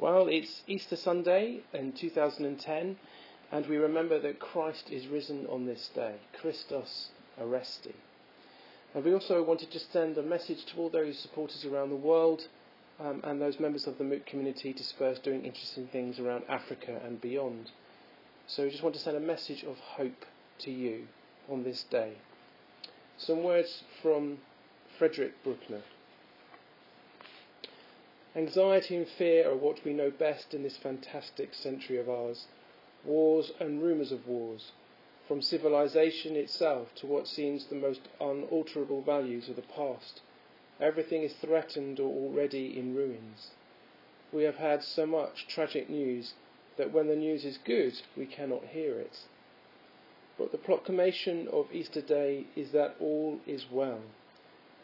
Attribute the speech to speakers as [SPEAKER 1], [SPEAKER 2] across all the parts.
[SPEAKER 1] Well, it's Easter Sunday in 2010, and we remember that Christ is risen on this day, Christos Arresti. And we also wanted to send a message to all those supporters around the world um, and those members of the Moot community dispersed doing interesting things around Africa and beyond. So we just want to send a message of hope to you on this day. Some words from Frederick Buechner. Anxiety and fear are what we know best in this fantastic century of ours. Wars and rumours of wars, from civilization itself to what seems the most unalterable values of the past. Everything is threatened or already in ruins. We have had so much tragic news that when the news is good, we cannot hear it. But the proclamation of Easter Day is that all is well.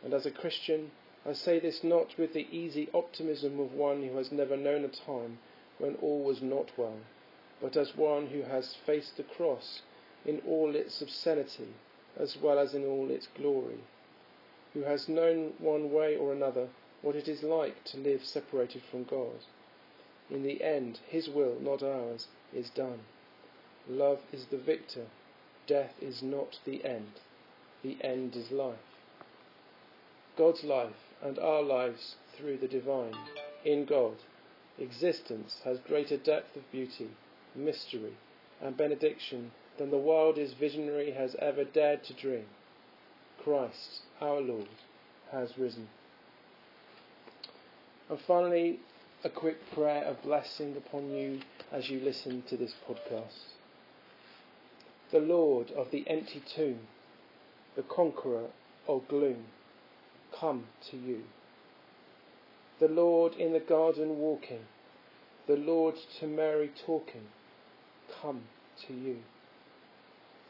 [SPEAKER 1] And as a Christian, I say this not with the easy optimism of one who has never known a time when all was not well, but as one who has faced the cross in all its obscenity as well as in all its glory, who has known one way or another what it is like to live separated from God. In the end, His will, not ours, is done. Love is the victor. Death is not the end. The end is life. God's life and our lives through the divine, in God, existence has greater depth of beauty, mystery, and benediction than the wildest visionary has ever dared to dream. Christ, our Lord, has risen. And finally, a quick prayer of blessing upon you as you listen to this podcast. The Lord of the empty tomb, the conqueror of gloom, come to you. The Lord in the garden walking, the Lord to Mary talking, come to you.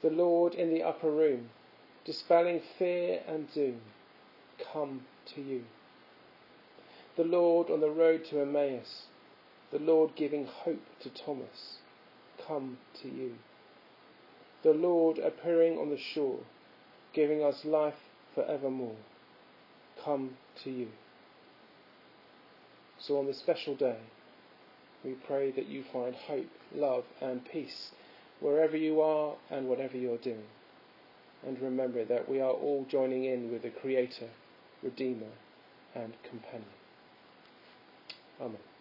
[SPEAKER 1] The Lord in the upper room, dispelling fear and doom, come to you. The Lord on the road to Emmaus, the Lord giving hope to Thomas, come to you. The Lord appearing on the shore, giving us life for evermore come to you. So on this special day, we pray that you find hope, love, and peace wherever you are and whatever you're doing. And remember that we are all joining in with the Creator, Redeemer, and Companion. Amen.